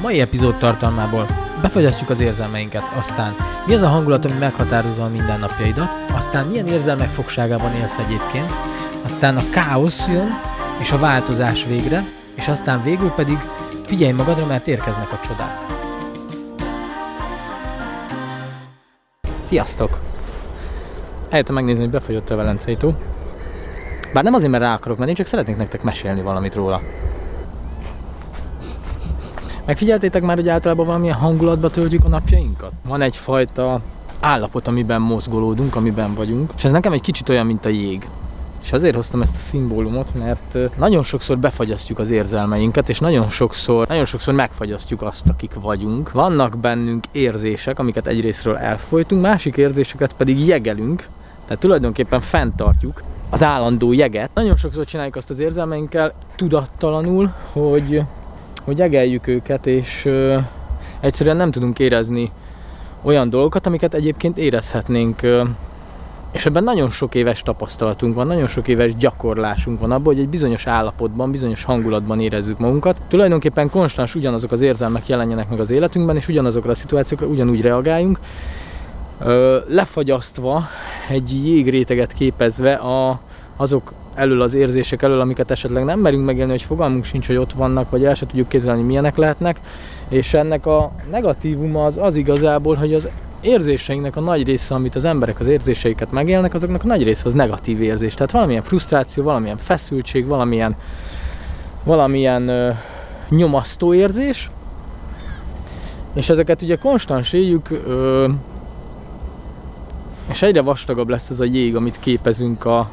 Mai epizód tartalmából befagyasztjuk az érzelmeinket, aztán mi az a hangulat, ami meghatározza a mindennapjaidat, aztán milyen érzelmek fogságában élsz egyébként, aztán a káosz jön, és a változás végre, és aztán végül pedig figyelj magadra, mert érkeznek a csodák. Sziasztok! Eljöttem megnézni, hogy befagyott a Velencei tó. Bár nem azért, mert rá akarok menni, csak szeretnék nektek mesélni valamit róla. Megfigyeltétek már, hogy általában valamilyen hangulatba töltjük a napjainkat? Van egyfajta állapot, amiben mozgolódunk, amiben vagyunk, és ez nekem egy kicsit olyan, mint a jég. És azért hoztam ezt a szimbólumot, mert nagyon sokszor befagyasztjuk az érzelmeinket, és nagyon sokszor, nagyon sokszor megfagyasztjuk azt, akik vagyunk. Vannak bennünk érzések, amiket egyrésztről elfolytunk, másik érzéseket pedig jegelünk, tehát tulajdonképpen fenntartjuk az állandó jeget. Nagyon sokszor csináljuk azt az érzelmeinkkel tudattalanul, hogy hogy egeljük őket, és ö, egyszerűen nem tudunk érezni olyan dolgokat, amiket egyébként érezhetnénk. Ö, és ebben nagyon sok éves tapasztalatunk van, nagyon sok éves gyakorlásunk van abban, hogy egy bizonyos állapotban, bizonyos hangulatban érezzük magunkat. Tulajdonképpen konstans ugyanazok az érzelmek jelenjenek meg az életünkben, és ugyanazokra a szituációkra ugyanúgy reagáljunk, lefagyasztva, egy jégréteget képezve a, azok elől az érzések elől, amiket esetleg nem merünk megélni, hogy fogalmunk sincs, hogy ott vannak, vagy el se tudjuk képzelni, milyenek lehetnek. És ennek a negatívuma az az igazából, hogy az érzéseinknek a nagy része, amit az emberek az érzéseiket megélnek, azoknak a nagy része az negatív érzés. Tehát valamilyen frusztráció, valamilyen feszültség, valamilyen, valamilyen ö, nyomasztó érzés. És ezeket ugye konstans éljük, ö, és egyre vastagabb lesz ez a jég, amit képezünk a,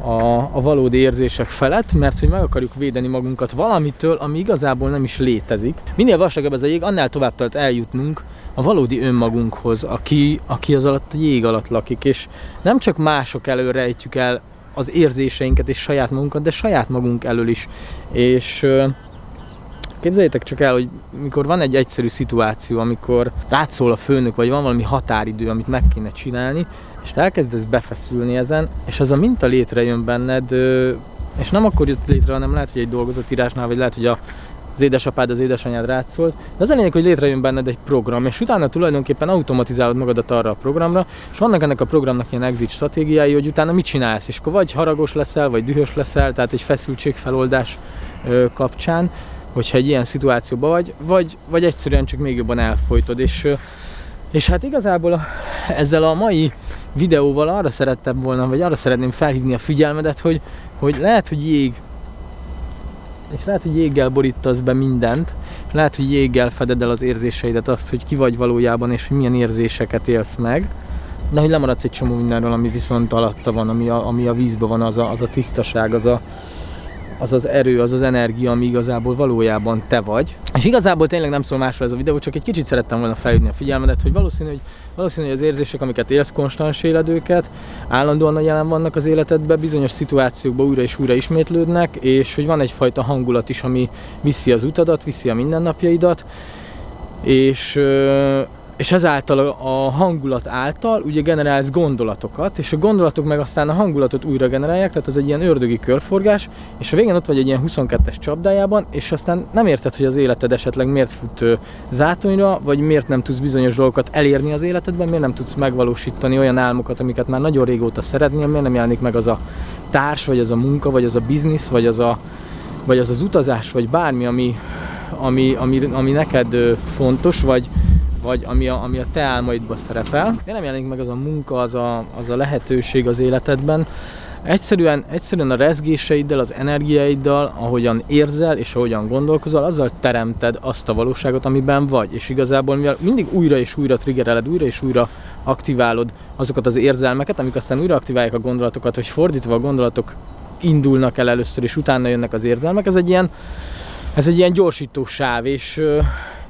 a, a valódi érzések felett, mert hogy meg akarjuk védeni magunkat valamitől, ami igazából nem is létezik. Minél vastagabb ez a jég, annál tovább tart eljutnunk a valódi önmagunkhoz, aki, aki az alatt a jég alatt lakik, és nem csak mások elől rejtjük el az érzéseinket és saját magunkat, de saját magunk elől is. És Képzeljétek csak el, hogy mikor van egy egyszerű szituáció, amikor rátszól a főnök, vagy van valami határidő, amit meg kéne csinálni, és elkezdesz befeszülni ezen, és az a minta létrejön benned, és nem akkor jött létre, hanem lehet, hogy egy dolgozatírásnál, vagy lehet, hogy a az édesapád, az édesanyád rátszólt. De az a lényeg, hogy létrejön benned egy program, és utána tulajdonképpen automatizálod magadat arra a programra, és vannak ennek a programnak ilyen exit stratégiái, hogy utána mit csinálsz, és akkor vagy haragos leszel, vagy dühös leszel, tehát egy feszültségfeloldás kapcsán, hogyha egy ilyen szituációban vagy, vagy, vagy egyszerűen csak még jobban elfolytod, és, és hát igazából a, ezzel a mai videóval arra szerettem volna, vagy arra szeretném felhívni a figyelmedet, hogy, hogy lehet, hogy jég, és lehet, hogy jéggel borítasz be mindent, és lehet, hogy jéggel feded el az érzéseidet, azt, hogy ki vagy valójában, és hogy milyen érzéseket élsz meg, de hogy lemaradsz egy csomó mindenről, ami viszont alatta van, ami a, ami a vízben van, az a, az a tisztaság, az a, az az erő, az az energia, ami igazából valójában te vagy. És igazából tényleg nem szól másról ez a videó, csak egy kicsit szerettem volna felhívni a figyelmedet, hogy valószínű, hogy valószínű, hogy az érzések, amiket élsz, konstans éled őket, állandóan a jelen vannak az életedben, bizonyos szituációkban újra és újra ismétlődnek, és hogy van egyfajta hangulat is, ami viszi az utadat, viszi a mindennapjaidat, és és ezáltal a hangulat által ugye generálsz gondolatokat, és a gondolatok meg aztán a hangulatot újra generálják, tehát ez egy ilyen ördögi körforgás, és a végén ott vagy egy ilyen 22-es csapdájában, és aztán nem érted, hogy az életed esetleg miért fut zátonyra, vagy miért nem tudsz bizonyos dolgokat elérni az életedben, miért nem tudsz megvalósítani olyan álmokat, amiket már nagyon régóta szeretnél, miért nem jelenik meg az a társ, vagy az a munka, vagy az a biznisz, vagy az a, vagy az, az utazás, vagy bármi, ami, ami, ami, ami neked fontos, vagy, vagy ami a, ami a te álmaidban szerepel. De nem jelenik meg az a munka, az a, az a lehetőség az életedben. Egyszerűen, egyszerűen a rezgéseiddel, az energiáiddal, ahogyan érzel és ahogyan gondolkozol, azzal teremted azt a valóságot, amiben vagy. És igazából mivel mindig újra és újra triggereled, újra és újra aktiválod azokat az érzelmeket, amik aztán újra aktiválják a gondolatokat, hogy fordítva a gondolatok indulnak el először, és utána jönnek az érzelmek. Ez egy ilyen, ez egy ilyen gyorsító sáv, és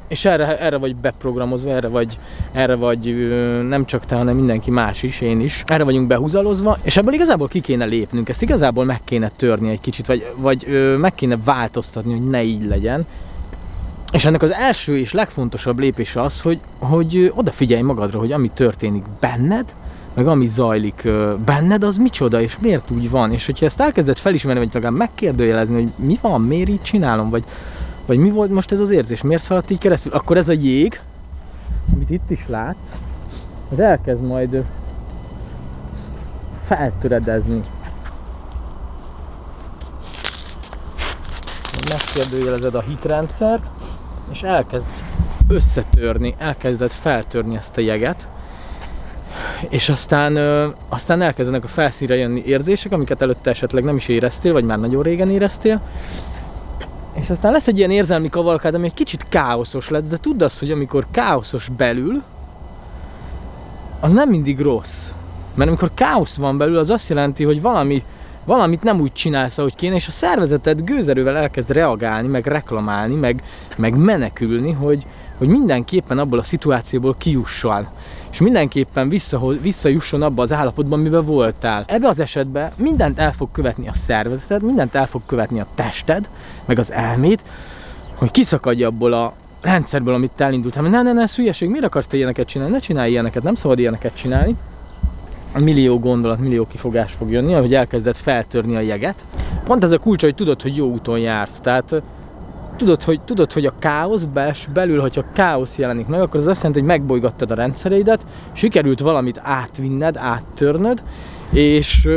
és erre, erre vagy beprogramozva, erre vagy, erre vagy nem csak te, hanem mindenki más is, én is. Erre vagyunk behúzalozva, és ebből igazából ki kéne lépnünk, ezt igazából meg kéne törni egy kicsit, vagy, vagy meg kéne változtatni, hogy ne így legyen. És ennek az első és legfontosabb lépés az, hogy, hogy odafigyelj magadra, hogy ami történik benned, meg ami zajlik benned, az micsoda, és miért úgy van. És hogyha ezt elkezded felismerni, vagy legalább megkérdőjelezni, hogy mi van, miért így csinálom, vagy Vagy mi volt most ez az érzés? Miért szaladt így keresztül? Akkor ez a jég, amit itt is látsz, az elkezd majd feltöredezni. Megkérdőjelezed a hitrendszert, és elkezd összetörni, elkezdett feltörni ezt a jeget, és aztán, ö, aztán elkezdenek a felszínre jönni érzések, amiket előtte esetleg nem is éreztél, vagy már nagyon régen éreztél, és aztán lesz egy ilyen érzelmi kavalkád, ami egy kicsit káoszos lesz, de tudd azt, hogy amikor káoszos belül, az nem mindig rossz. Mert amikor káosz van belül, az azt jelenti, hogy valami, valamit nem úgy csinálsz, ahogy kéne, és a szervezeted gőzerővel elkezd reagálni, meg reklamálni, meg, meg menekülni, hogy, hogy mindenképpen abból a szituációból kijusson. És mindenképpen visszahoz, visszajusson abba az állapotban, amiben voltál. Ebbe az esetben mindent el fog követni a szervezeted, mindent el fog követni a tested, meg az elmét, hogy kiszakadj abból a rendszerből, amit te elindultál. Ne, ne, ne, ez hülyeség, miért akarsz te ilyeneket csinálni? Ne csinálj ilyeneket, nem szabad ilyeneket csinálni. Millió gondolat, millió kifogás fog jönni, ahogy elkezded feltörni a jeget. Pont ez a kulcs, hogy tudod, hogy jó úton jársz. Tehát tudod, hogy, tudod, hogy a káosz bels, belül, hogyha káosz jelenik meg, akkor az azt jelenti, hogy megbolygattad a rendszereidet, sikerült valamit átvinned, áttörnöd, és,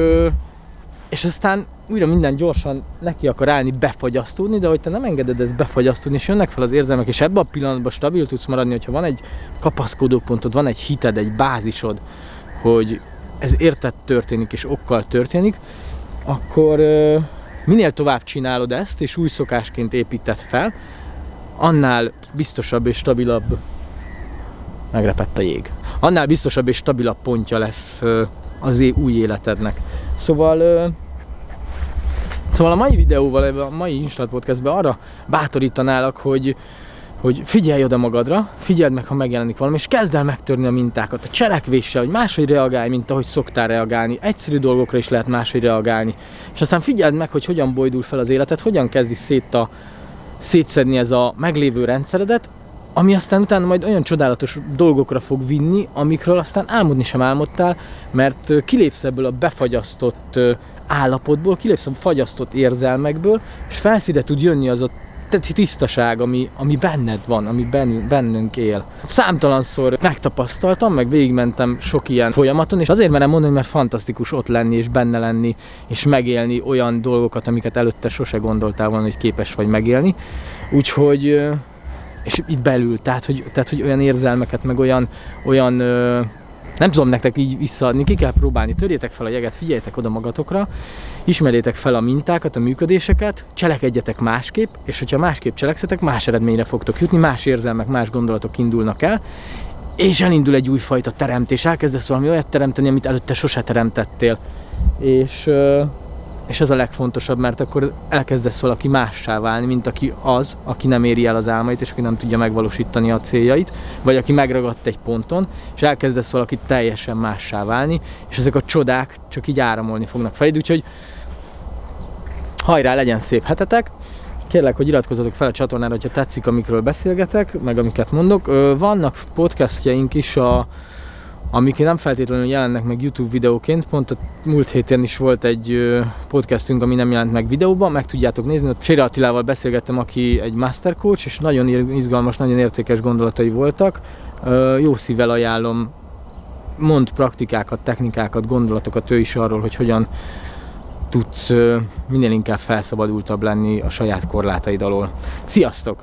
és aztán újra minden gyorsan neki akar állni befagyasztódni, de hogy te nem engeded ezt befagyasztódni, és jönnek fel az érzelmek, és ebben a pillanatban stabil tudsz maradni, hogyha van egy kapaszkodópontod, van egy hited, egy bázisod, hogy ez értett történik és okkal történik, akkor minél tovább csinálod ezt, és új szokásként építed fel, annál biztosabb és stabilabb megrepett a jég. Annál biztosabb és stabilabb pontja lesz az új életednek. Szóval Szóval a mai videóval, a mai Instant Podcastben arra bátorítanálak, hogy, hogy figyelj oda magadra, figyeld meg, ha megjelenik valami, és kezd el megtörni a mintákat, a cselekvéssel, hogy máshogy reagálj, mint ahogy szoktál reagálni. Egyszerű dolgokra is lehet máshogy reagálni. És aztán figyeld meg, hogy hogyan bojdul fel az életed, hogyan kezdi szét a, szétszedni ez a meglévő rendszeredet, ami aztán utána majd olyan csodálatos dolgokra fog vinni, amikről aztán álmodni sem álmodtál, mert kilépsz ebből a befagyasztott állapotból, kilépsz a fagyasztott érzelmekből, és felszíre tud jönni az a tisztaság, ami, ami benned van, ami bennünk él. Számtalanszor megtapasztaltam, meg végigmentem sok ilyen folyamaton, és azért merem mondani, mert fantasztikus ott lenni, és benne lenni, és megélni olyan dolgokat, amiket előtte sose gondoltál volna, hogy képes vagy megélni. Úgyhogy és itt belül, tehát hogy, tehát, hogy olyan érzelmeket, meg olyan, olyan nem tudom nektek így visszaadni, ki kell próbálni, törjétek fel a jeget, figyeljetek oda magatokra, ismerjétek fel a mintákat, a működéseket, cselekedjetek másképp, és hogyha másképp cselekszetek, más eredményre fogtok jutni, más érzelmek, más gondolatok indulnak el, és elindul egy újfajta teremtés, elkezdesz valami olyat teremteni, amit előtte sose teremtettél. És és ez a legfontosabb, mert akkor elkezdesz valaki mássá válni, mint aki az, aki nem éri el az álmait, és aki nem tudja megvalósítani a céljait, vagy aki megragadt egy ponton, és elkezdesz valaki teljesen mássá válni, és ezek a csodák csak így áramolni fognak feléd, úgyhogy hajrá, legyen szép hetetek! Kérlek, hogy iratkozzatok fel a csatornára, hogyha tetszik, amikről beszélgetek, meg amiket mondok. Vannak podcastjaink is a amik nem feltétlenül jelennek meg YouTube videóként, pont a múlt héten is volt egy podcastünk, ami nem jelent meg videóban, meg tudjátok nézni, ott Sére Attilával beszélgettem, aki egy master coach, és nagyon izgalmas, nagyon értékes gondolatai voltak. Jó szívvel ajánlom, mond praktikákat, technikákat, gondolatokat ő is arról, hogy hogyan tudsz minél inkább felszabadultabb lenni a saját korlátaid alól. Sziasztok!